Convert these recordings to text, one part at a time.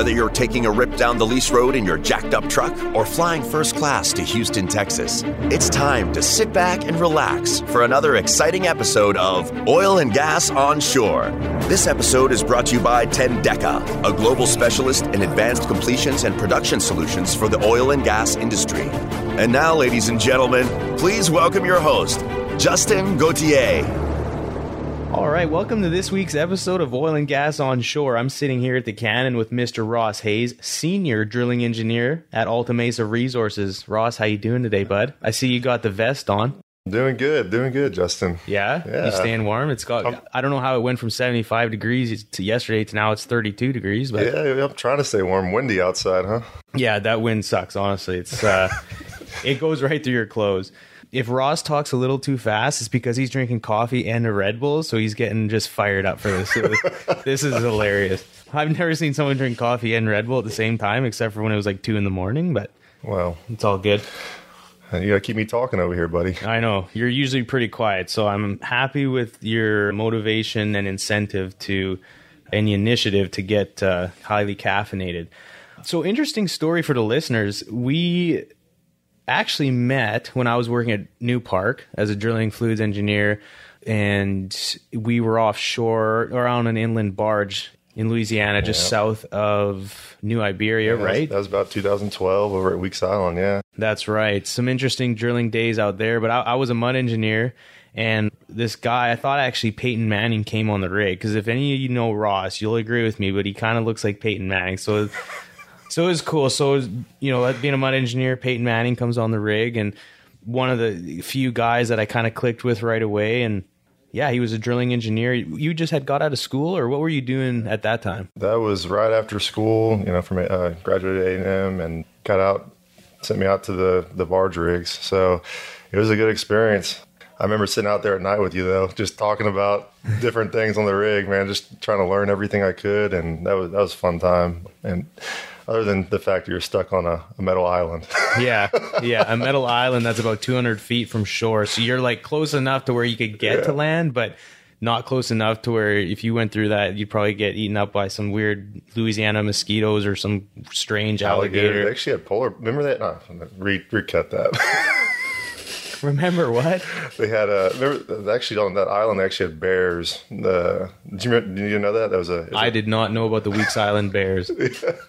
Whether you're taking a rip down the lease road in your jacked up truck or flying first class to Houston, Texas, it's time to sit back and relax for another exciting episode of Oil and Gas Onshore. This episode is brought to you by Tendeka, a global specialist in advanced completions and production solutions for the oil and gas industry. And now, ladies and gentlemen, please welcome your host, Justin Gauthier. All right, welcome to this week's episode of Oil and Gas Onshore. I'm sitting here at the Cannon with Mr. Ross Hayes, senior drilling engineer at Alta Mesa Resources. Ross, how you doing today, bud? I see you got the vest on. Doing good, doing good, Justin. Yeah, Yeah. you staying warm. It's got. Um, I don't know how it went from 75 degrees to yesterday to now it's 32 degrees, but yeah, Yeah, I'm trying to stay warm. Windy outside, huh? Yeah, that wind sucks. Honestly, it's uh, it goes right through your clothes. If Ross talks a little too fast, it's because he's drinking coffee and a Red Bull, so he's getting just fired up for this. this is hilarious. I've never seen someone drink coffee and Red Bull at the same time, except for when it was like two in the morning. But Well, it's all good. you gotta keep me talking over here, buddy. I know you're usually pretty quiet, so I'm happy with your motivation and incentive to any initiative to get uh, highly caffeinated. So, interesting story for the listeners. We actually met when I was working at Newpark as a drilling fluids engineer, and we were offshore or on an inland barge in Louisiana, just Yeah. south of New Iberia, That was- right? That was about 2012 over at Weeks Island. Yeah. That's right. Some interesting drilling days out there, but I, I was a mud engineer. And this guy, I thought actually Peyton Manning came on the rig because if any of you know Ross, you'll agree with me. But he kind of looks like Peyton Manning, so so it was cool. So was, you know, being a mud engineer, Peyton Manning comes on the rig, and one of the few guys that I kind of clicked with right away. And yeah, he was a drilling engineer. You just had got out of school, or what were you doing at that time? That was right after school. You know, from uh, graduated A&M and got out, sent me out to the the barge rigs. So it was a good experience. I remember sitting out there at night with you though, just talking about different things on the rig, man. Just trying to learn everything I could, and that was that was a fun time. And other than the fact that you're stuck on a, a metal island. Yeah, yeah, a metal island that's about 200 feet from shore. So you're like close enough to where you could get to land, but not close enough to where if you went through that, you'd probably get eaten up by some weird Louisiana mosquitoes or some strange alligator. They actually had polar. Remember that? No, re, recut that. Remember what? they had a. Remember, actually on that island, they actually had bears. The did you, remember- did you know that? That was a. was I a- did not know about the Weeks Island Bears.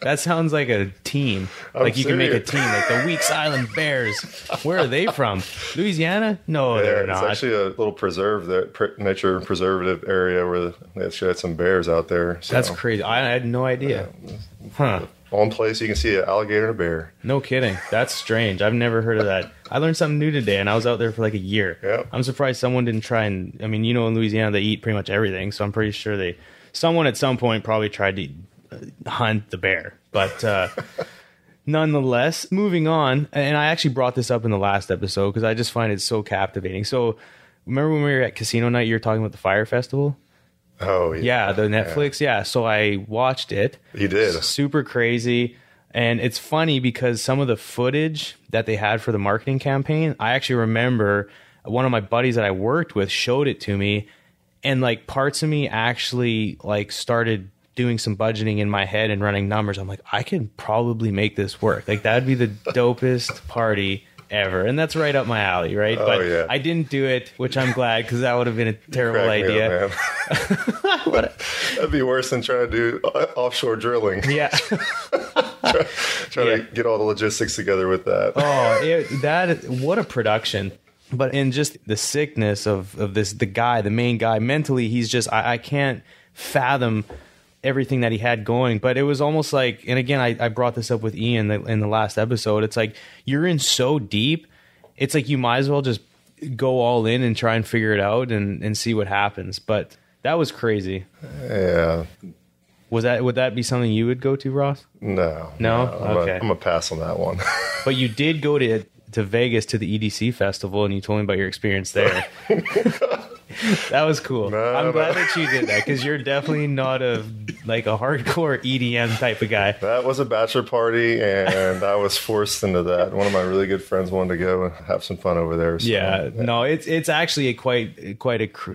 That sounds like a team. like you can make a team, like the Weeks Island Bears. Where are they from? Louisiana? No, Yeah, they're not. it's actually a little preserve, that nature preservative area where they actually had some bears out there. So, That's crazy. I had no idea. Huh. One place you can see an alligator and a bear. No kidding. That's strange. I've never heard of that. I learned something new today, and I was out there for like a year. Yeah. I'm surprised someone didn't try and. I mean, you know, in Louisiana they eat pretty much everything, so I'm pretty sure they, someone at some point probably tried to uh, hunt the bear. But uh, nonetheless, moving on, and I actually brought this up in the last episode because I just find it so captivating. So, remember when we were at Casino Night? You were talking about the Fyre Festival. Oh yeah, Yeah, the Netflix. Yeah. So I watched it He did. super crazy. And it's funny because some of the footage that they had for the marketing campaign, I actually remember one of my buddies that I worked with showed it to me and like parts of me actually like started doing some budgeting in my head and running numbers. I'm like, I can probably make this work. Like that'd be the dopest party ever. And that's right up my alley, right? Oh, but yeah. I didn't do it, which I'm glad because that would have been a terrible idea. up. That'd be worse than trying to do offshore drilling. yeah. Trying Yeah. to get all the logistics together with that. Oh, it, that what a production! But in just the sickness of of this, the guy, the main guy, mentally, he's just I, I can't fathom everything that he had going. But it was almost like, and again, I, I brought this up with Ian in the last episode. It's like you're in so deep. It's like you might as well just go all in and try and figure it out and and see what happens. But that was crazy. Yeah. Was that would that be something you would go to, Ross? No. No? I'm Okay. A, I'm a pass on that one. But you did go to to Vegas to the EDC festival, and you told me about your experience there. that was cool. No, I'm no. glad that you did that because you're definitely not a like a hardcore EDM type of guy. That was a bachelor party, and I was forced into that. One of my really good friends wanted to go and have some fun over there. So, Yeah, no, it's it's actually a quite quite a cr-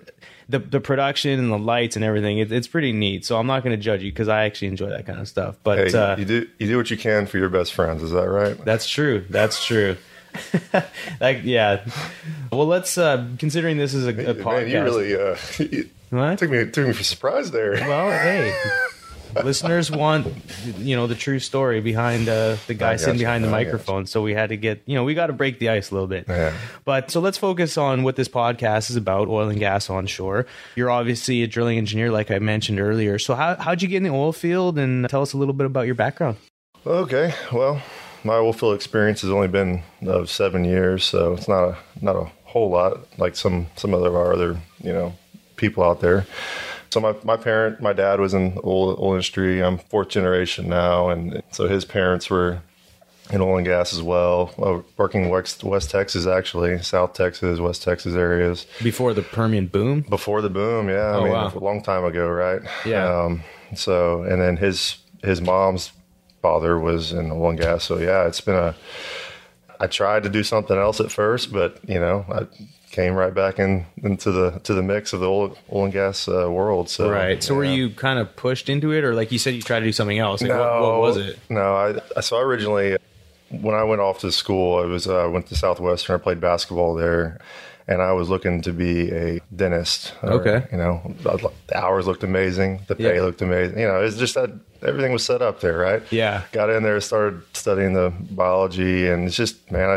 the the production and the lights and everything. It, it's pretty neat. So I'm not going to judge you because I actually enjoy that kind of stuff. But Hey, uh, you do you do what you can for your best friends. Is that right? That's true. That's true. like yeah. Well, let's uh considering this is a, a podcast. Man, you really uh, you what? took me took me for surprise there. Well, hey. Listeners want, you know, the true story behind uh, the guy sitting behind the microphone. So we had to get, you know, we got to break the ice a little bit. Yeah. But so let's focus on what this podcast is about: oil and gas onshore. You're obviously a drilling engineer, like I mentioned earlier. So how how'd you get in the oil field? And tell us a little bit about your background. Okay, well, my oilfield experience has only been of seven years, so it's not a not a whole lot like some some of our other you know people out there. So my, my parent, my dad was in the oil, oil industry. I'm fourth generation now, and so his parents were in oil and gas as well, uh, working West West Texas actually, South Texas, West Texas areas Before the Permian boom. before the boom. Yeah, I Oh, mean wow. a long time ago, right? Yeah. Um, so and then his his mom's father was in oil and gas. So yeah, it's been a. I tried to do something else at first, but you know, I came right back in into the to the mix of the oil, oil and gas uh, world. So Right. So were you kind of pushed into it, or like you said, you tried to do something else? Like, what, what was it? No, I so I originally when I went off to school, I was uh, I went to Southwestern. I played basketball there, and I was looking to be a dentist. Or, Okay. you know the hours looked amazing, the pay Yeah. looked amazing. You know, it's just that everything was set up there, right? Yeah. Got in there, started studying the biology, and it's just man, I,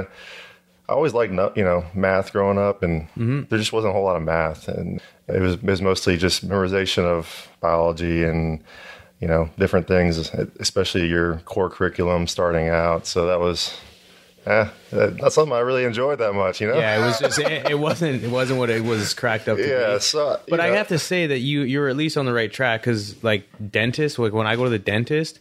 I always liked you know math growing up, and Mm-hmm. there just wasn't a whole lot of math, and it was it was mostly just memorization of biology and you know different things, especially your core curriculum starting out. So that was. That- that's something I really enjoyed that much, you know. Yeah, it was just it, it wasn't it wasn't what it was cracked up to Yeah, be. so But I have to say that you you're at least on the right track because like dentists, like when I go to the dentist,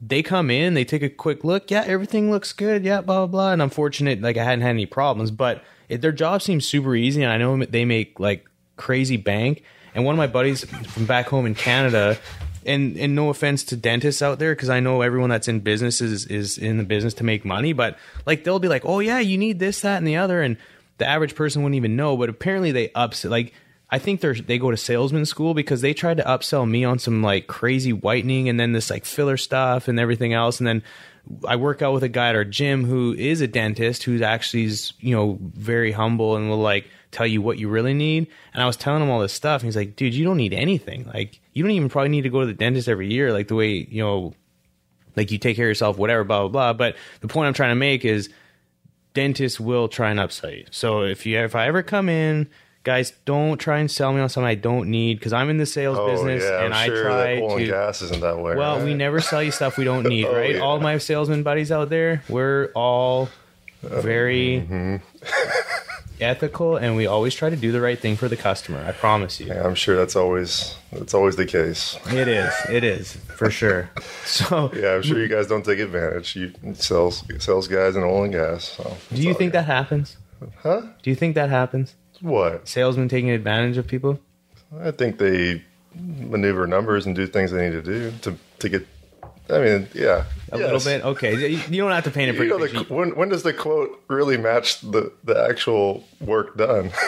they come in, they take a quick look, yeah, everything looks good, yeah, blah blah blah. And I'm fortunate, like I hadn't had any problems, but it, their job seems super easy, and I know they make like crazy bank. And one of my buddies from back home in Canada, and and no offense to dentists out there, because I know everyone that's in business is is in the business to make money, but like they'll be like, oh yeah, you need this, that, and the other, and the average person wouldn't even know, but apparently they ups like I think they're they go to salesman school because they tried to upsell me on some like crazy whitening and then this like filler stuff and everything else and then I work out with a guy at our gym who is a dentist who's actually is, you know very humble and will like tell you what you really need and I was telling him all this stuff and he's like dude you don't need anything like you don't even probably need to go to the dentist every year like the way you know like you take care of yourself whatever blah blah blah but the point I'm trying to make is dentists will try and upsell you. So if you if I ever come in, guys, don't try and sell me on something I don't need because I'm in the sales Oh, business yeah, and I'm I sure try oil and to. gas isn't that way. Well, right? we never sell you stuff we don't need, Oh, right? yeah. All my salesman buddies out there, we're all very Mm-hmm. ethical and we always try to do the right thing for the customer. I promise you. Yeah, I'm sure that's always that's always the case. It is. It is for sure. So, Yeah, I'm sure you guys don't take advantage. You sales sales guys and oil and gas. So do you think that happens? Huh? Do you think that happens? What? Salesmen taking advantage of people? I think they maneuver numbers and do things they need to do to to get. I mean, yeah, A yes. little bit. Okay, you you don't have to paint You pretty know, the, when when does the quote really match the the actual work done?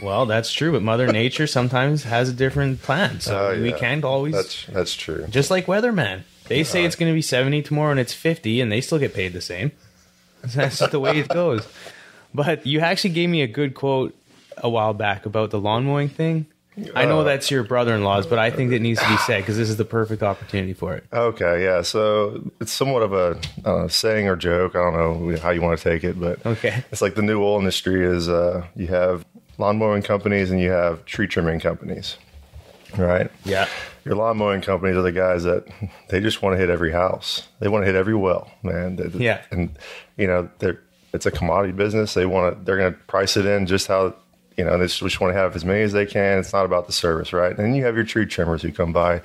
Well, that's true, but Mother Nature sometimes has a different plan, so oh, we yeah. can't always. that's that's true. just like weatherman, they say uh-huh. it's going to be seventy tomorrow, and it's fifty, and they still get paid the same. That's just the way it goes. But you actually gave me a good quote a while back about the lawn mowing thing. I know Uh, that's your brother-in-law's, but I think it needs to be said because this is the perfect opportunity for it. Okay, yeah. So it's somewhat of a uh, saying or joke. I don't know how you want to take it, but Okay. it's like the new oil industry is uh, you have lawn mowing companies and you have tree trimming companies, right? Yeah. Your lawn mowing companies are the guys that they just want to hit every house. They want to hit every well, man. They- Yeah. and you know they're it's a commodity business. They want to they're going to price it in just how you know, they just, just want to have as many as they can. It's not about the service, right? And then you have your tree trimmers who come by.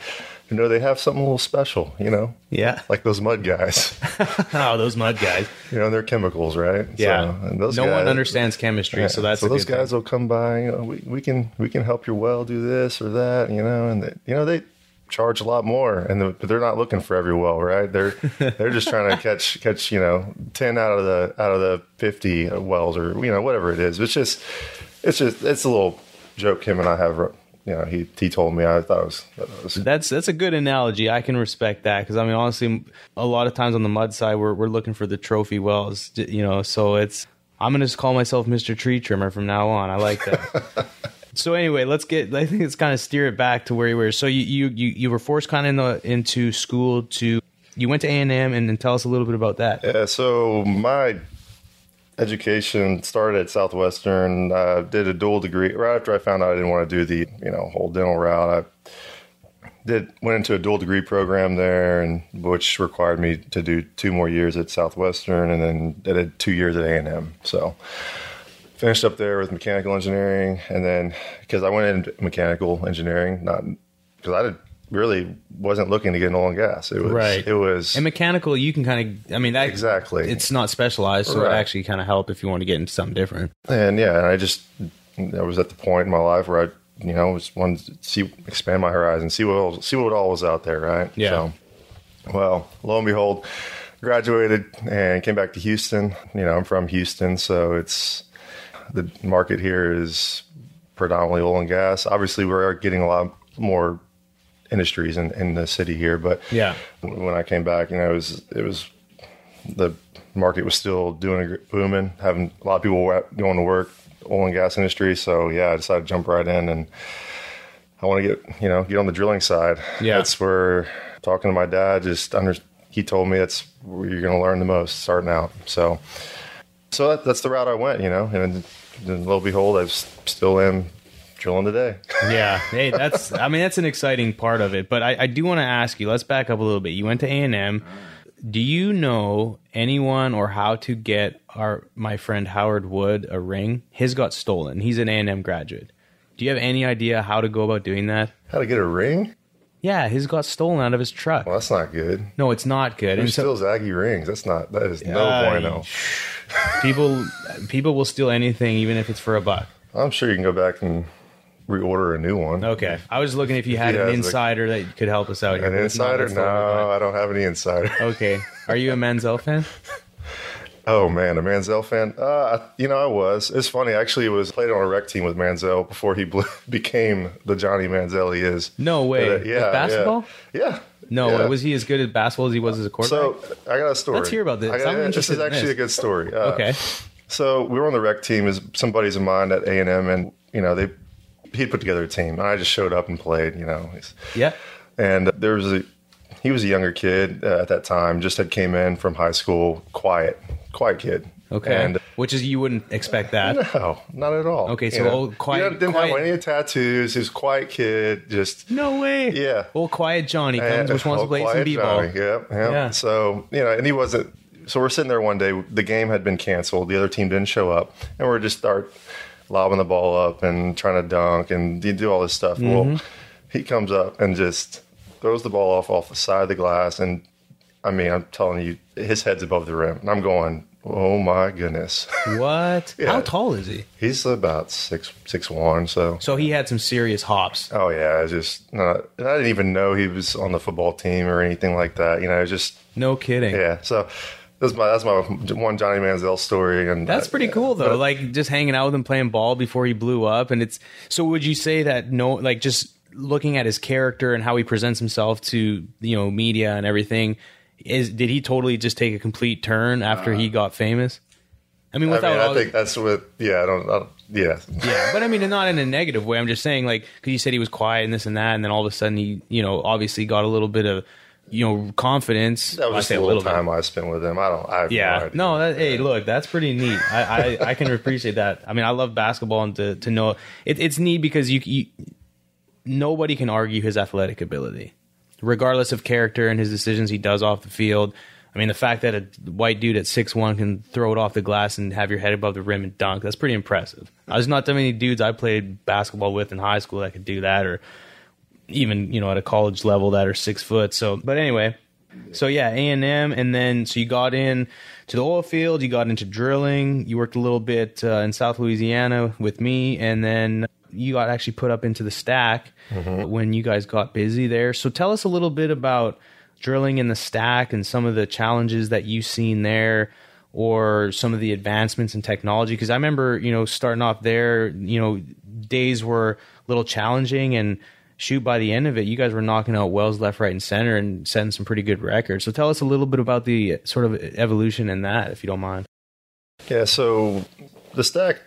You know, they have something a little special, you know, Yeah. like those mud guys, oh, those mud guys. you know, they're chemicals, right? Yeah. So, no one understands chemistry, Yeah, so that's so those guys thing. will come by. You know, we, we can we can help your well do this or that. You know, and they, you know they charge a lot more, and the, but they're not looking for every well, right? They're they're just trying to catch catch you know ten out of the out of the fifty uh, wells or you know whatever it is. It's just it's just it's a little joke him and I have. You know, he he told me I thought it was, that was That's that's a good analogy. I can respect that because I mean, honestly, a lot of times on the mud side, we're we're looking for the trophy wells, you know. So it's I'm gonna just call myself Mr. Tree Trimmer from now on. I like that. so anyway, let's get. I think it's kind of steer it back to where you were. So you you you, you were forced kind of in the, into school to. You went to A and M, and then tell us a little bit about that. Yeah, so my education started at Southwestern. I did a dual degree right after I found out I didn't want to do the you know whole dental route. I did went into a dual degree program there, and which required me to do two more years at Southwestern, and then I did two years at A and M. So finished up there with mechanical engineering, and then because I went into mechanical engineering, not because I did, really wasn't looking to get in oil and gas. It was Right. It was And mechanical, you can kind of. I mean, that Exactly. It's not specialized, so it actually kind of help if you want to get into something different. and yeah, and I just I was at the point in my life where I you know just wanted to see expand my horizon, see what all, see what all was out there, right? Yeah. So, well, lo and behold, graduated and came back to Houston. You know, I'm from Houston, so it's the market here is predominantly oil and gas. Obviously, we're getting a lot more industries in, in the city here, but Yeah. when I came back, you know, it was it was the market was still doing a booming, having a lot of people going to work, oil and gas industry. So yeah, I decided to jump right in, and I want to get you know get on the drilling side. Yeah. that's where talking to my dad, just under he told me that's where you're going to learn the most starting out. So so that, that's the route I went, you know, and then lo and behold, I still am drilling today. Yeah, hey, that's. I mean, that's an exciting part of it. But I, I do want to ask you. Let's back up a little bit. You went to A and M. Do you know anyone or how to get our my friend Howard Wood a ring? His got stolen. He's an A and M graduate. Do you have any idea how to go about doing that? How to get a ring? Yeah, his got stolen out of his truck. Well, that's not good. No, it's not good. Who And so steals Aggie rings? That's not. That is no Uh, bueno. people people will steal anything, even if it's for a buck. I'm sure you can go back and reorder a new one. Okay, I was looking if you had Yeah, an it's like- insider that could help us out here. An but if not, insider? No. I don't have any insider. Okay, are you a Manziel fan? Oh man, a Manziel fan? Uh, I- you know, I was. It's funny. Actually, it was played on a rec team with Manziel before he ble- became the Johnny Manziel he is. No way. But, uh, With yeah, basketball? Yeah. yeah. No, yeah. was he as good at basketball as he was as a quarterback? So I got a story. Let's hear about this. I got- I'm this interested is in actually this. a good story. Uh, okay. So we were on the rec team as some buddies of mine at A and M, and you know they he'd put together a team, and I just showed up and played. You know, Yeah. and there was a he was a younger kid uh, at that time, just had came in from high school, quiet, quiet kid. Okay. and Which is you wouldn't expect that. no, not at all. Okay, You so know? old, quiet- He didn't quiet- have any tattoos. He was a quiet kid, just No way. Yeah. Well, quiet Johnny comes, and- which wants to play some b-ball. Yep, yep. Yeah. So you know, and he wasn't. So we're sitting there one day. The game had been canceled. The other team didn't show up, and we're just start lobbing the ball up and trying to dunk and you do all this stuff. Mm-hmm. Well, he comes up and just throws the ball off off the side of the glass, and I mean, I'm telling you, his head's above the rim, and I'm going, oh my goodness. What? Yeah. How tall is he? He's about six six one, so So he had some serious hops. Oh yeah, I just not, I didn't even know he was on the football team or anything like that. You know, it's just No kidding. yeah. So that's my that's my one Johnny Manziel story, and uh, That's pretty cool though. Like just hanging out with him playing ball before he blew up and it's so would you say that no like just looking at his character and how he presents himself to, you know, media and everything is did he totally just take a complete turn after he uh, got famous? I mean I, mean, I all think that's what. Yeah, I don't. I don't yeah. yeah, but I mean, not in a negative way. I'm just saying, like, because you said he was quiet and this and that, and then all of a sudden he, you know, obviously got a little bit of, you know, confidence. That I was say just a little time I spent with him. I don't. I have no Yeah, idea. no, that, hey, look, that's pretty neat. I, I, I can appreciate that. I mean, I love basketball, and to to know it, it's neat because you, you nobody can argue his athletic ability, regardless of character and his decisions he does off the field. I mean, the fact that a white dude at six one can throw it off the glass and have your head above the rim and dunk, that's pretty impressive. There's not that many dudes I played basketball with in high school that could do that, or even you know at a college level that are six foot. So, but anyway, so yeah, A and M, and then so you got in to the oil field, you got into drilling, you worked a little bit uh, in South Louisiana with me, and then you got actually put up into the stack when you guys got busy there. So tell us a little bit about drilling in the stack and some of the challenges that you've seen there or some of the advancements in technology because i remember you know starting off there you know days were a little challenging and shoot by the end of it you guys were knocking out wells left right and center and setting some pretty good records so tell us a little bit about the sort of evolution in that if you don't mind Yeah, so the stack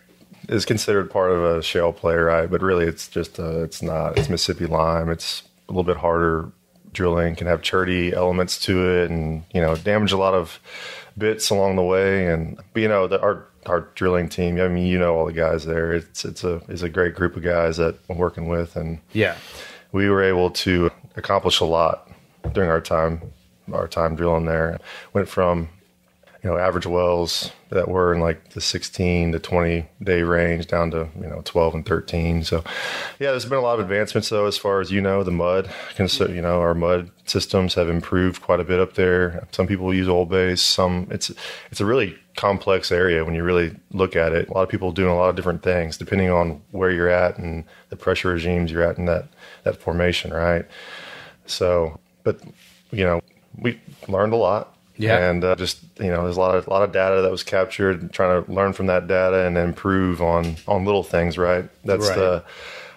is considered part of a shale play, right? But really, it's just uh, it's not. It's Mississippi lime. It's a little bit harder drilling. Can have cherty elements to it, and you know, damage a lot of bits along the way. And but, you know, the, our our drilling team. I mean, you know, all the guys there. It's it's a it's a great group of guys that I'm working with, and yeah we were able to accomplish a lot during our time our time drilling there. Went from you know average wells that were in like the 16 to 20 day range down to you know 12 and 13. So yeah, there's been a lot of advancements though as far as you know the mud. You know our mud systems have improved quite a bit up there. Some people use oil base. Some it's it's a really complex area when you really look at it. A lot of people doing a lot of different things depending on where you're at and the pressure regimes you're at in that that formation, right? So, but you know, we learned a lot. Yeah. And uh, just you know, there's a lot of a lot of data that was captured. Trying to learn from that data and improve on on little things. Right. That's Right. the.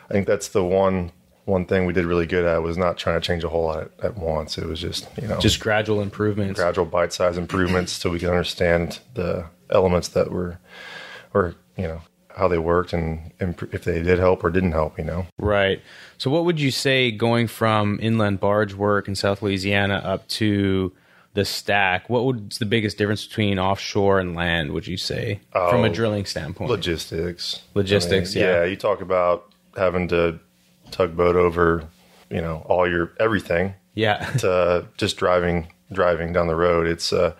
I think that's the one one thing we did really good at was not trying to change a whole lot at, at once. It was just you know just gradual improvements gradual bite size improvements so we could understand the elements that were or you know how they worked and, and if they did help or didn't help. You know. Right. So, what would you say going from inland barge work in South Louisiana up to the stack? What would the biggest difference between offshore and land? Would you say from a Oh, drilling standpoint? Logistics. Logistics, I mean, yeah. You talk about having to tugboat over, you know, all your everything yeah. to just driving driving down the road. It's uh,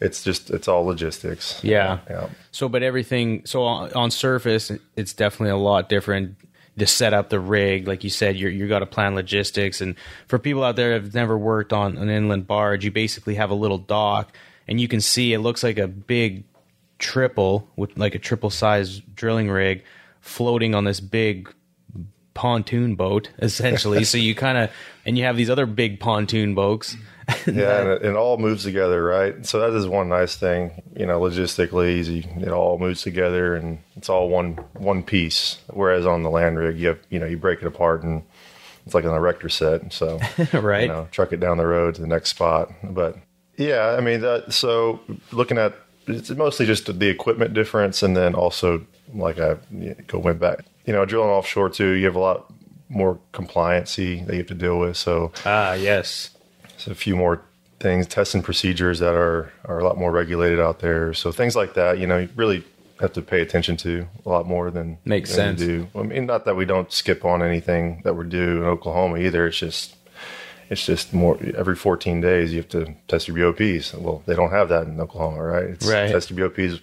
it's just it's all logistics. Yeah. Yeah. So, but everything. So on, on surface, it's definitely a lot different to set up the rig. Like you said, you're you got to plan logistics. And for people out there who've never worked on an inland barge, you basically have a little dock, and you can see it looks like a big triple with like a triple size drilling rig floating on this big pontoon boat essentially so you kind of and you have these other big pontoon boats Yeah, and it, it all moves together, right? So that is one nice thing, you know, logistically easy. It all moves together, and it's all one one piece. Whereas on the land rig, you have, you know, you break it apart, and it's like an erector set. So right you know, truck it down the road to the next spot. But yeah, I mean, that, so looking at it's mostly just the equipment difference, and then also like I go went back, you know, drilling offshore too. You have a lot more compliancy that you have to deal with. So ah yes so a few more things, testing procedures that are are a lot more regulated out there. So things like that, you know, you really have to pay attention to a lot more than Makes than sense. do. I mean, not that we don't skip on anything that we're due in Oklahoma either. It's just it's just more every 14 days you have to test your BOPs. Well, they don't have that in Oklahoma, right? It's Right. test your BOPs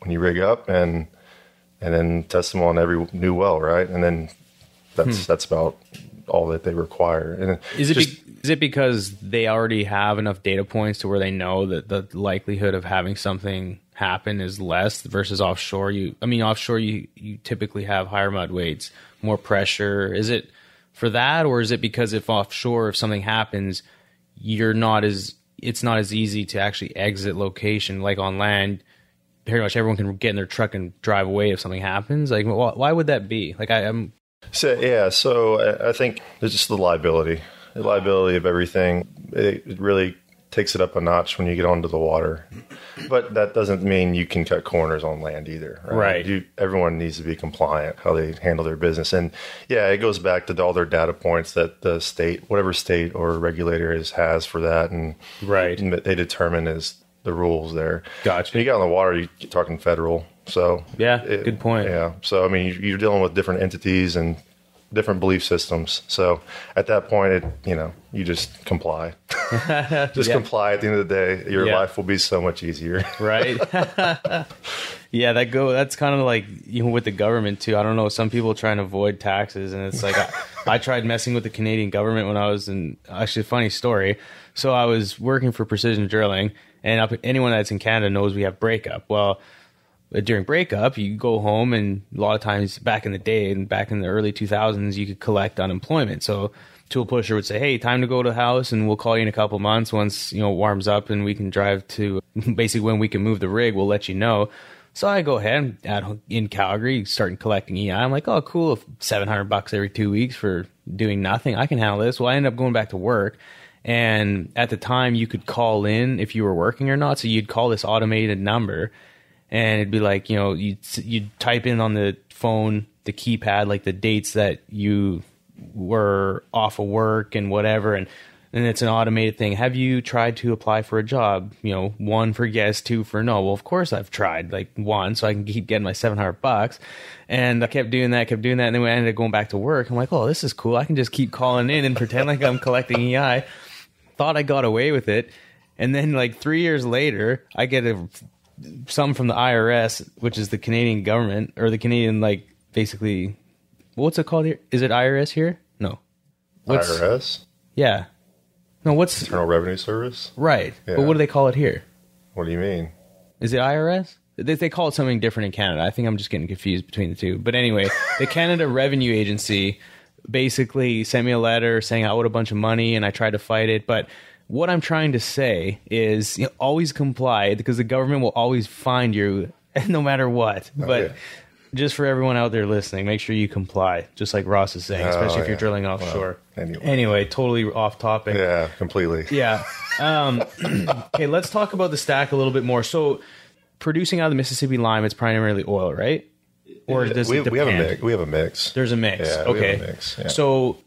when you rig up and and then test them on every new well, right? And then that's that's about all that they require. And Hmm. Is it just- be, is it because they already have enough data points to where they know that the likelihood of having something happen is less versus offshore? You, I mean, offshore you you typically have higher mud weights, more pressure. Is it for that, or is it because if offshore, if something happens, you're not as it's not as easy to actually exit location like on land. Pretty much everyone can get in their truck and drive away if something happens. Like, wh- why would that be? Like, I, I'm So yeah, so I- I think there's just the liability, the liability of everything. It, really takes it up a notch when you get onto the water, but that doesn't mean you can cut corners on land either. Right. Right. You, everyone needs to be compliant how they handle their business, and yeah, it goes back to all their data points that the state, whatever state or regulator is has for that, and Right. they determine is the rules there. Gotcha. When you get on the water, you're talking federal. So Yeah, good point. Yeah. So I mean, you- you're dealing with different entities and different belief systems. So at that point, it you know you just comply. Just Yeah. comply at the end of the day. Your Yeah. life will be so much easier. right? yeah, that go. That's kind of like even with the government too. I don't know. Some people try and avoid taxes, and it's like I, I tried messing with the Canadian government when I was in. Actually, funny story. So I was working for Precision Drilling, and up, anyone that's in Canada knows we have breakup. Well. During breakup, you go home, and a lot of times back in the day and back in the early 2000s, you could collect unemployment. So tool pusher would say, "Hey, time to go to the house, and we'll call you in a couple months once you know it warms up, and we can drive to basically when we can move the rig. We'll let you know." So I go ahead at in Calgary, starting collecting EI. I'm like, "Oh, cool, seven hundred bucks every two weeks for doing nothing. I can handle this." Well, I end up going back to work, and at the time, you could call in if you were working or not. So you'd call this automated number, and it'd be like you know you you'd type in on the phone the keypad like the dates that you were off of work and whatever and and it's an automated thing. Have you tried to apply for a job? You know one for yes two for no. Well of course i've tried like one so i can keep getting my 700 bucks. And i kept doing that kept doing that and then we ended up going back to work. I'm like oh this is cool. I can just keep calling in and pretend like i'm collecting ei thought i got away with it and then like three years later i get a something from the IRS, which is the Canadian government or the Canadian like basically what's it called here? Is it IRS here? No. What's IRS, yeah. No, what's Internal Revenue Service. right. Yeah. But what do they call it here? What do you mean? Is it IRS? They, they call it something different in Canada. I think I'm just getting confused between the two. But anyway, the Canada Revenue Agency basically sent me a letter saying I owed a bunch of money and I tried to fight it. But what I'm trying to say is you know, always comply because the government will always find you no matter what. But yeah. just for everyone out there listening, make sure you comply, just like Ross is saying, especially if you're Oh, drilling offshore. anyway. anyway, totally off topic. Yeah, completely. Yeah. Um, okay, let's talk about the stack a little bit more. So, producing out of the Mississippi lime, it's primarily oil, right? Or does we, it we have a mix. We have a mix. There's a mix. Yeah, we have okay. a mix, yeah. So,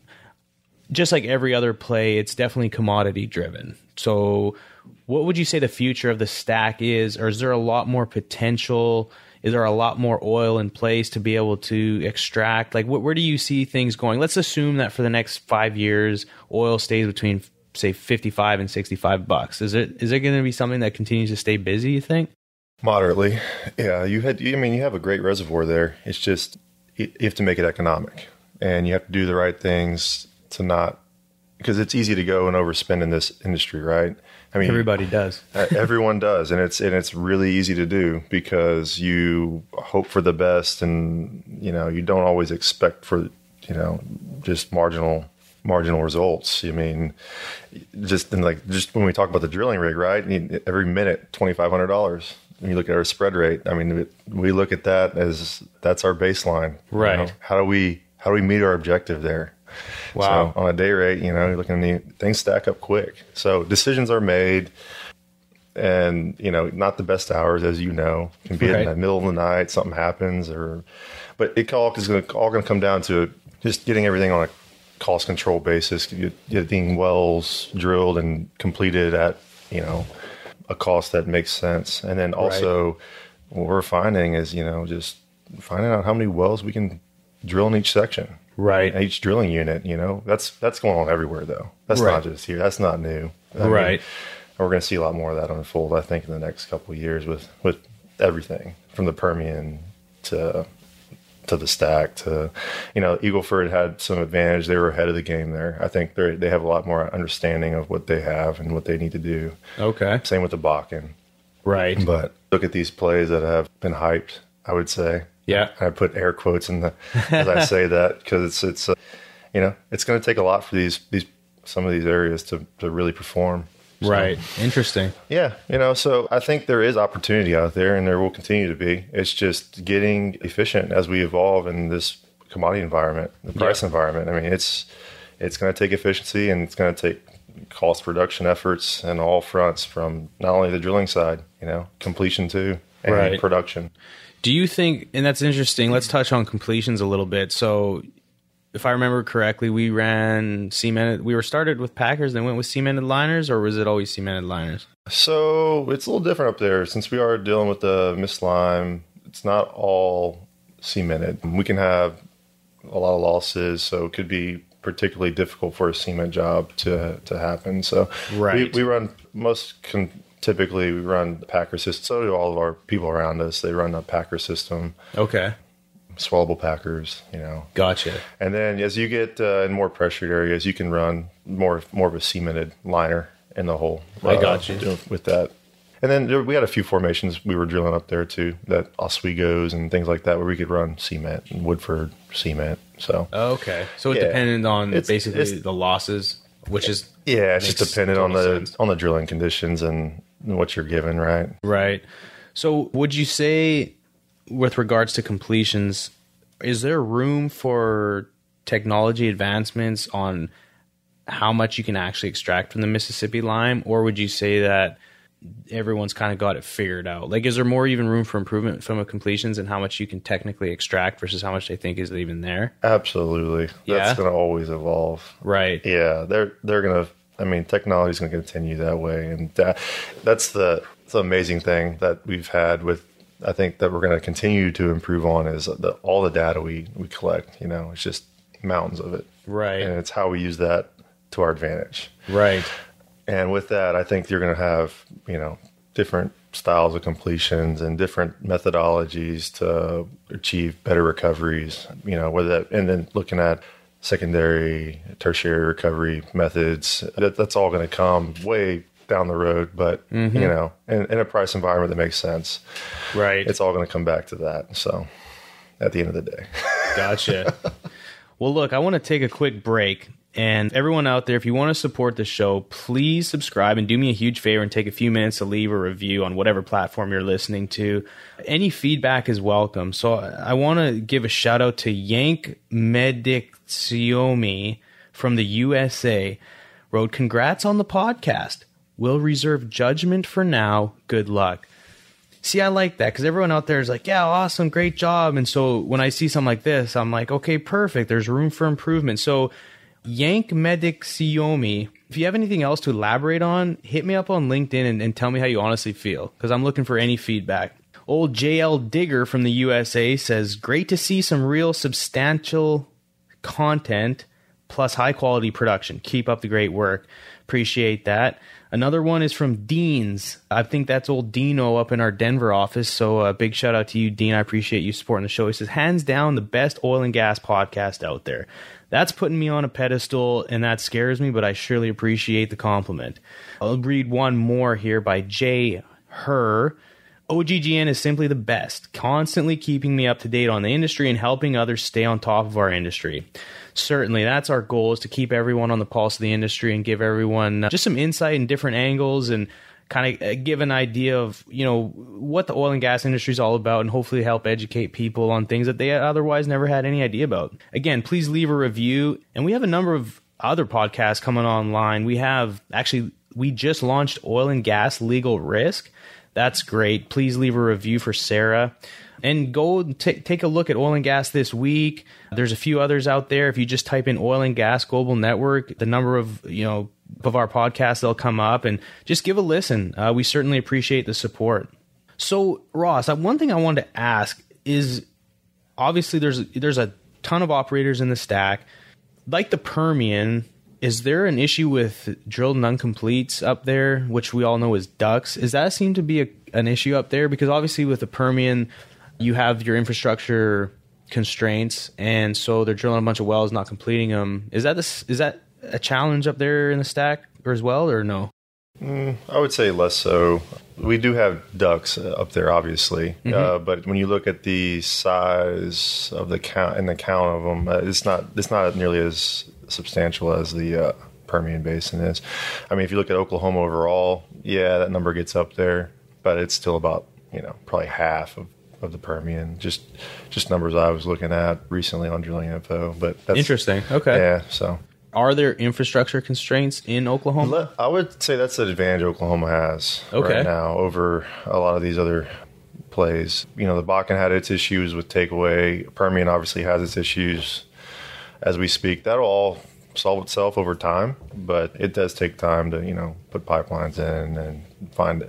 just like every other play, it's definitely commodity driven. So, what would you say the future of the stack is, or is there a lot more potential? Is there a lot more oil in place to be able to extract? Like, wh- where do you see things going? Let's assume that for the next five years, oil stays between, say, fifty-five and sixty-five bucks. Is it is it going to be something that continues to stay busy? You think? Moderately, yeah. You had, I mean, you have a great reservoir there. It's just you you have to make it economic, and you have to do the right things to not because it's easy to go and overspend in this industry, right? I mean, Everybody does. Everyone does, and it's and it's really easy to do because you hope for the best, and you know you don't always expect for you know just marginal marginal results. I mean, just in like just when we talk about the drilling rig, right? Every minute twenty five hundred dollars. When you look at our spread rate, I mean, we look at that as that's our baseline, you Right. know? How do we how do we meet our objective there? Wow. So on a day rate, you know, you're looking at the things stack up quick. So decisions are made and, you know, not the best hours, as you know, can be in the middle of the night, something happens or, but it all is going to, all going to come down to just getting everything on a cost control basis, getting wells drilled and completed at, you know, a cost that makes sense. And then also what we're finding is, you know, just finding out how many wells we can drill in each section Right. each drilling unit. You know, that's that's going on everywhere though. That's Right. not just here. That's not new. I Right. we're going to see a lot more of that unfold. I think in the next couple of years with with everything from the Permian to to the stack to you know Eagleford had some advantage. They were ahead of the game there. I think they they have a lot more understanding of what they have and what they need to do. Okay. Same with the Bakken. Right. But look at these plays that have been hyped. I would say. Yeah. I put air quotes in the as I say that because it's it's uh, you know it's going to take a lot for these these some of these areas to to really perform. So, Right. Interesting. Yeah. You know. So I think there is opportunity out there, and there will continue to be. It's just getting efficient as we evolve in this commodity environment, the price Yeah. environment. I mean, it's it's going to take efficiency, and it's going to take cost reduction efforts and all fronts from not only the drilling side, you know, completion too, and Right. production. Do you think, and that's interesting, let's touch on completions a little bit. So, if I remember correctly, we ran cemented, we were started with Packers, then went with cemented liners, or was it always cemented liners? So it's a little different up there since we are dealing with the Miss lime. It's not all cemented. We can have a lot of losses, so it could be particularly difficult for a cement job to to happen. So Right. we, we run most con- typically we run the Packer system. So do all of our people around us. They run a Packer system, Okay. Swallowable Packers, you know. Gotcha. And then as you get uh, in more pressured areas, you can run more more of a cemented liner in the hole. I got you. uh, with that. And then there, we had a few formations we were drilling up there too, that Oswego's and things like that, where we could run cement and Woodford cement. So Okay. So it Yeah. depended on It's- basically it's- the losses, which is yeah, it's just dependent on the sense. on the drilling conditions and what you're given, right? right. So would you say, with regards to completions, is there room for technology advancements on how much you can actually extract from the Mississippi lime, or would you say that everyone's kind of got it figured out? Like, is there more even room for improvement from a completions and how much you can technically extract versus how much they think is even there? Absolutely, Yeah? that's going to always evolve. Right. Yeah, they're they're gonna. I mean, technology is gonna continue that way, and that, that's the the amazing thing that we've had with. I think that we're gonna continue to improve on is the, all the data we we collect. You know, it's just mountains of it, Right. and it's how we use that to our advantage. Right. And with that, I think you're gonna have you know different styles of completions and different methodologies to achieve better recoveries. You know, whether that and then looking at secondary, tertiary recovery methods. That, that's all going to come way down the road, but mm-hmm. you know, in, in a price environment that makes sense, Right. it's all going to come back to that. So, at the end of the day, Gotcha. well, look, I want to take a quick break. And everyone out there, if you want to support the show, please subscribe and do me a huge favor and take a few minutes to leave a review on whatever platform you're listening to. Any feedback is welcome. So I want to give a shout out to Yank Mediciomi from the USA. Wrote, Congrats on the podcast. We'll reserve judgment for now. Good luck. See, I like that because everyone out there is like, yeah, awesome, great job. And so when I see something like this, I'm like, okay, perfect. There's room for improvement. So, Yank Medic Xiaomi, if you have anything else to elaborate on, hit me up on LinkedIn and, and tell me how you honestly feel because I'm looking for any feedback. Old JL Digger from the USA says, great to see some real substantial content plus high quality production. Keep up the great work. Appreciate that. Another one is from Dean's. I think that's old Dino up in our Denver office. So a big shout out to you, Dean. I appreciate you supporting the show. He says, hands down, the best oil and gas podcast out there. That's putting me on a pedestal and that scares me, but I surely appreciate the compliment. I'll read one more here by Jay Her. OGGN is simply the best, constantly keeping me up to date on the industry and helping others stay on top of our industry. Certainly, that's our goal is to keep everyone on the pulse of the industry and give everyone uh, just some insight and different angles and kind of give an idea of, you know, what the oil and gas industry is all about and hopefully help educate people on things that they otherwise never had any idea about. Again, please leave a review and we have a number of other podcasts coming online. We have actually we just launched oil and gas legal risk. That's great. Please leave a review for Sarah. And go t- take a look at oil and gas this week. There's a few others out there. If you just type in oil and gas global network, the number of, you know, of our podcasts, they'll come up and just give a listen. Uh, we certainly appreciate the support. So, Ross, uh, one thing I wanted to ask is obviously there's there's a ton of operators in the stack. Like the Permian, is there an issue with drilled and uncompletes up there, which we all know is ducks? Is that seem to be a, an issue up there? Because obviously with the Permian, you have your infrastructure constraints, and so they're drilling a bunch of wells, not completing them. Is that this? Is that a challenge up there in the stack or as well, or no? I would say less so. We do have ducks uh, up there, obviously, uh, but when you look at the size of the count and the count of them, uh, it's not it's not nearly as substantial as the uh, Permian Basin is. I mean, if you look at Oklahoma overall, yeah, that number gets up there, but it's still about you know probably half of, of the Permian. Just just numbers I was looking at recently on Drilling Info, but that's Interesting. Okay. Yeah, so Are there infrastructure constraints in Oklahoma? I would say that's the advantage Oklahoma has Okay. right now over a lot of these other plays. You know, the Bakken had its issues with takeaway. Permian obviously has its issues as we speak. That'll all solve itself over time, but it does take time to, you know, put pipelines in and find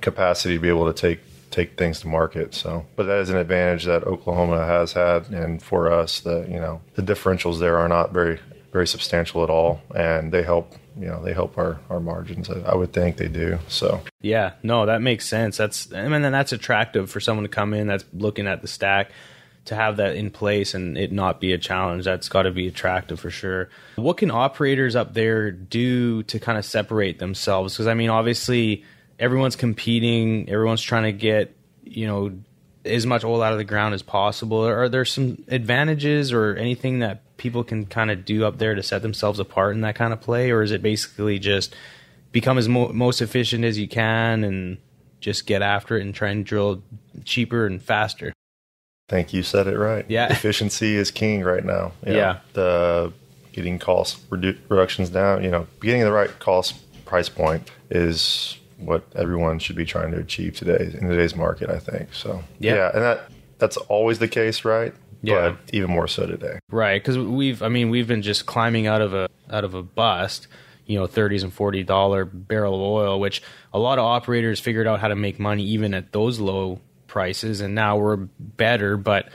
capacity to be able to take take things to market. So, but that is an advantage that Oklahoma has had, and for us, the you know the differentials there are not very very substantial at all, and they help you know they help our our margins. I would think they do. So yeah, no, that makes sense. That's I mean, then that's attractive for someone to come in that's looking at the stack to have that in place and it not be a challenge. That's got to be attractive for sure. What can operators up there do to kind of separate themselves? Because I mean, obviously, everyone's competing, everyone's trying to get you know as much oil out of the ground as possible. Are there some advantages or anything that people can kind of do up there to set themselves apart in that kind of play, or is it basically just become as mo- most efficient as you can and just get after it and try and drill cheaper and faster? Thank you. Said it right. Yeah. Efficiency is king right now. You know, yeah. The getting cost redu- reductions down, you know, getting the right cost price point is what everyone should be trying to achieve today in today's market, I think. So, yeah. yeah and that that's always the case, right? Yeah. But even more so today. Right, cuz we've I mean, we've been just climbing out of a out of a bust you know 30s and 40 dollar barrel of oil which a lot of operators figured out how to make money even at those low prices and now we're better but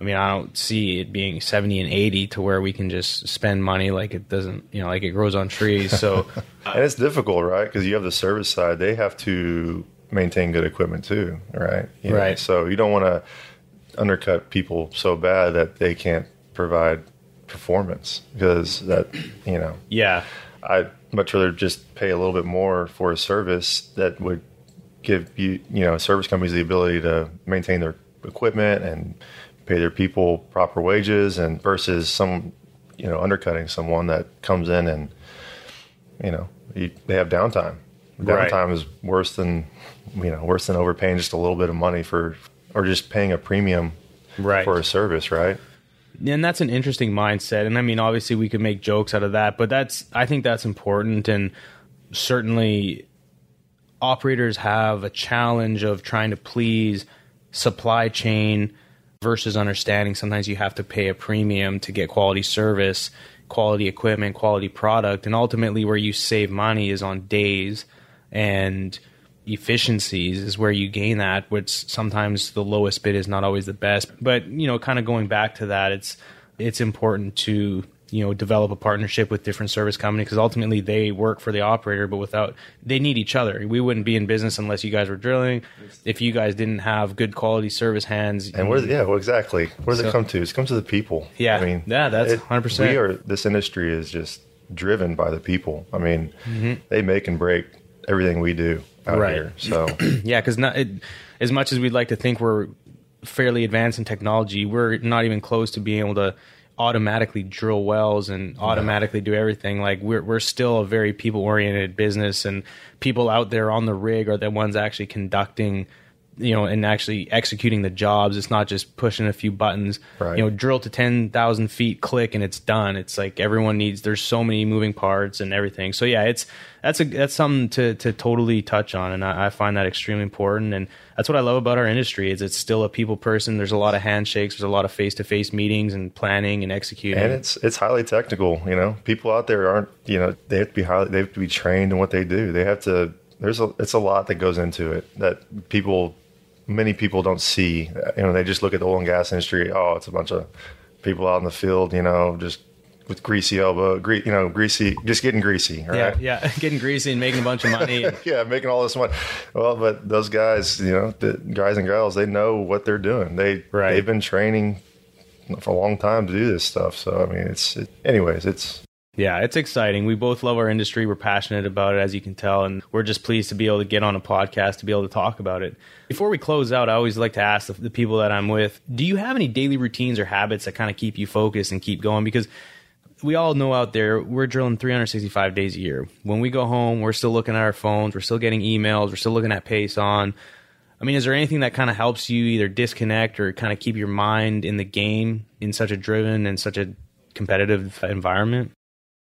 I mean, I don't see it being 70 and 80 to where we can just spend money like it doesn't, you know, like it grows on trees. So, and it's difficult, right? Because you have the service side, they have to maintain good equipment too, right? You know, right. So you don't want to undercut people so bad that they can't provide performance because that, you know, yeah, I'd much rather just pay a little bit more for a service that would give you, you know, service companies the ability to maintain their equipment and pay their people proper wages and versus some, you know, undercutting someone that comes in and, you know, you, they have downtime. Downtime Right. is worse than, you know, worse than overpaying just a little bit of money for, or just paying a premium right. for a service, right? and that's an interesting mindset and i mean obviously we could make jokes out of that but that's i think that's important and certainly operators have a challenge of trying to please supply chain versus understanding sometimes you have to pay a premium to get quality service quality equipment quality product and ultimately where you save money is on days and efficiencies is where you gain that which sometimes the lowest bid is not always the best. But you know kind of going back to that it's it's important to you know develop a partnership with different service companies because ultimately they work for the operator but without they need each other we wouldn't be in business unless you guys were drilling if you guys didn't have good quality service hands And what? Yeah, well, exactly. where does So- it come to? It comes to the people. Yeah. I mean, Yeah, that's it- 100%. We are. This industry is just driven by the people. I mean, they make and break everything we do out Mm-hmm. Right. here. So Yeah, because not as much as we'd like to think we're fairly advanced in technology, we're not even close to being able to automatically drill wells and automatically do everything. Like we're we're still a very people oriented business, and people out there on the rig are the ones actually conducting. You know, and actually executing the jobs. It's not just pushing a few buttons. Right. You know, drill to ten thousand feet, click, and it's done. It's like everyone needs. There's so many moving parts and everything. So yeah, it's that's a that's something to to totally touch on, and I, I find that extremely important. And that's what I love about our industry is it's still a people person. There's a lot of handshakes. There's a lot of face to face meetings and planning and executing. and it's it's highly technical. You know, people out there aren't. You know, they have to be highly. They have to be trained in what they do. They have to. There's a. It's a lot that goes into it that people, many people don't see. You know, they just look at the oil and gas industry. Oh, it's a bunch of people out in the field. You know, just with greasy elbow, gre- you know, greasy, just getting greasy, right? yeah, yeah, getting greasy and making a bunch of money. and- yeah, making all this money. Well, but those guys, you know, the guys and girls, they know what they're doing. They Right. they've been training for a long time to do this stuff. So I mean, it's it, anyways, it's Yeah, it's exciting. We both love our industry. We're passionate about it, as you can tell, and we're just pleased to be able to get on a podcast to be able to talk about it. Before we close out, I always like to ask the, the people that I'm with do you have any daily routines or habits that kind of keep you focused and keep going? Because we all know out there we're drilling 365 days a year. When we go home, we're still looking at our phones, we're still getting emails, we're still looking at Pason. I mean, is there anything that kind of helps you either disconnect or kind of keep your mind in the game in such a driven and such a competitive environment?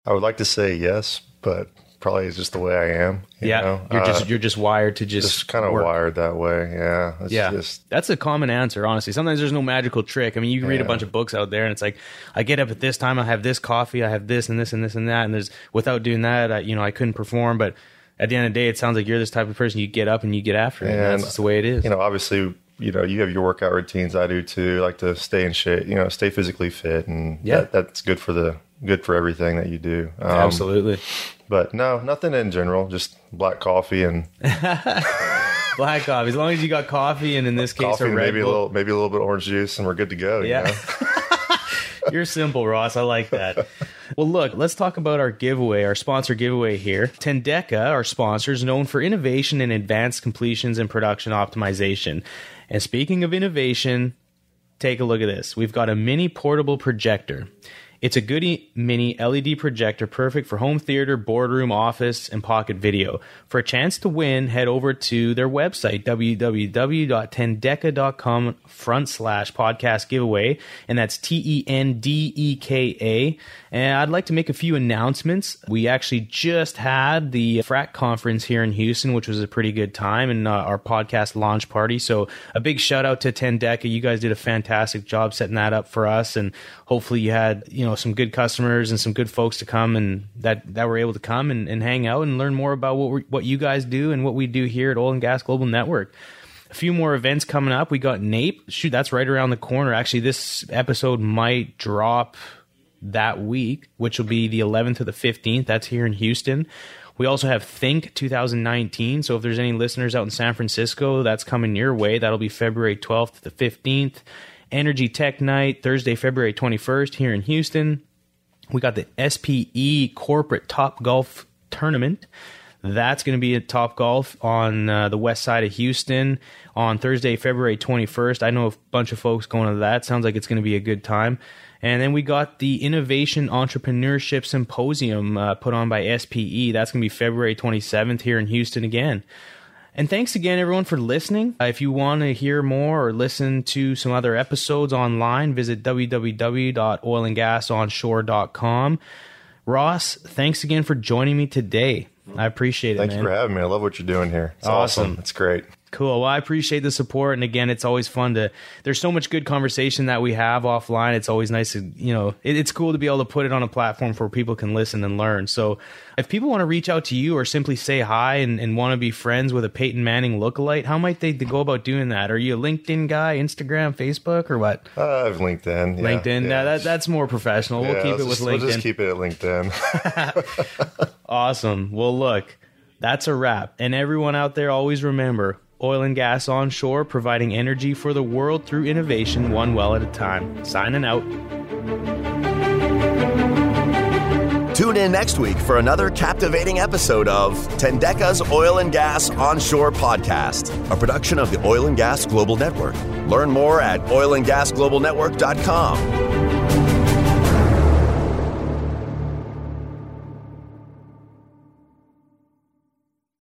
I would like to say yes, but probably it's just the way I am. you yeah, know? you're Uh, just you're just wired to just, just kind of wired that way. Yeah, it's Yeah, just that's a common answer. Honestly, sometimes there's no magical trick. I mean, you can read a bunch of books out there, and it's like, I get up at this time, I have this coffee, I have this and this and this and that, and there's without doing that, I, you know, I couldn't perform. But at the end of the day, it sounds like you're this type of person. You get up and you get after it. And, And, that's just the way it is. You know, obviously, you know, you have your workout routines. I do too. I like to stay in shape. You know, stay physically fit, and Yeah. that, that's good for the good for everything that you do. Um, Absolutely. But no, nothing in general. Just black coffee and Black coffee. As long as you got coffee, and in this case, coffee, a maybe a little, maybe a little bit of orange juice, and we're good to go. you Yeah. know? You're simple, Ross. I like that. Well, look, let's talk about our giveaway, our sponsor giveaway here. Tendeka, our sponsor, is known for innovation in advanced completions and production optimization. And speaking of innovation, take a look at this. We've got a mini portable projector. It's a GooDee mini LED projector perfect for home theater, boardroom, office, and pocket video. For a chance to win, head over to their website, www.tendeka.com front slash podcast giveaway. And that's T E N D E K A. And I'd like to make a few announcements. We actually just had the frat conference here in Houston, which was a pretty good time, and uh, our podcast launch party. So a big shout out to Tendeka. You guys did a fantastic job setting that up for us, and hopefully you had you know some good customers and some good folks to come and that that were able to come and, and hang out and learn more about what we what you guys do and what we do here at Oil and Gas Global Network. A few more events coming up. We got NAPE. Shoot, that's right around the corner. Actually, this episode might drop that week, which will be the 11th to the 15th. That's here in Houston. We also have Think 2019. So if there's any listeners out in San Francisco, that's coming your way. That'll be February 12th to the 15th. Energy Tech Night, Thursday, February 21st here in Houston. We got the SPE Corporate Top Golf Tournament. That's going to be at Top Golf on uh, the west side of Houston on Thursday, February 21st. I know a bunch of folks going to that. Sounds like it's going to be a good time. And then we got the Innovation Entrepreneurship Symposium uh, put on by SPE. That's going to be February 27th here in Houston again. And thanks again, everyone, for listening. Uh, if you want to hear more or listen to some other episodes online, visit www.oilandgasonshore.com. Ross, thanks again for joining me today. I appreciate it, Thank man. you for having me. I love what you're doing here. It's Awesome. awesome. It's great. Cool. Well, I appreciate the support, and again, it's always fun to. There's so much good conversation that we have offline. It's always nice to, you know, it, it's cool to be able to put it on a platform where people can listen and learn. So, if people want to reach out to you or simply say hi and, and want to be friends with a Peyton Manning lookalike, how might they go about doing that? Are you a LinkedIn guy, Instagram, Facebook, or what? Uh, I have LinkedIn. yeah, LinkedIn. yeah. Yeah, that, that's more professional. We'll Yeah, keep it with just- LinkedIn. We'll just keep it at LinkedIn. Awesome. Well, look, that's a wrap. And everyone out there, always remember oil and gas onshore, providing energy for the world through innovation, one well at a time. Signing out. Tune in next week for another captivating episode of Tendeka's Oil and Gas Onshore Podcast, a production of the Oil and Gas Global Network. Learn more at oilandgasglobalnetwork.com.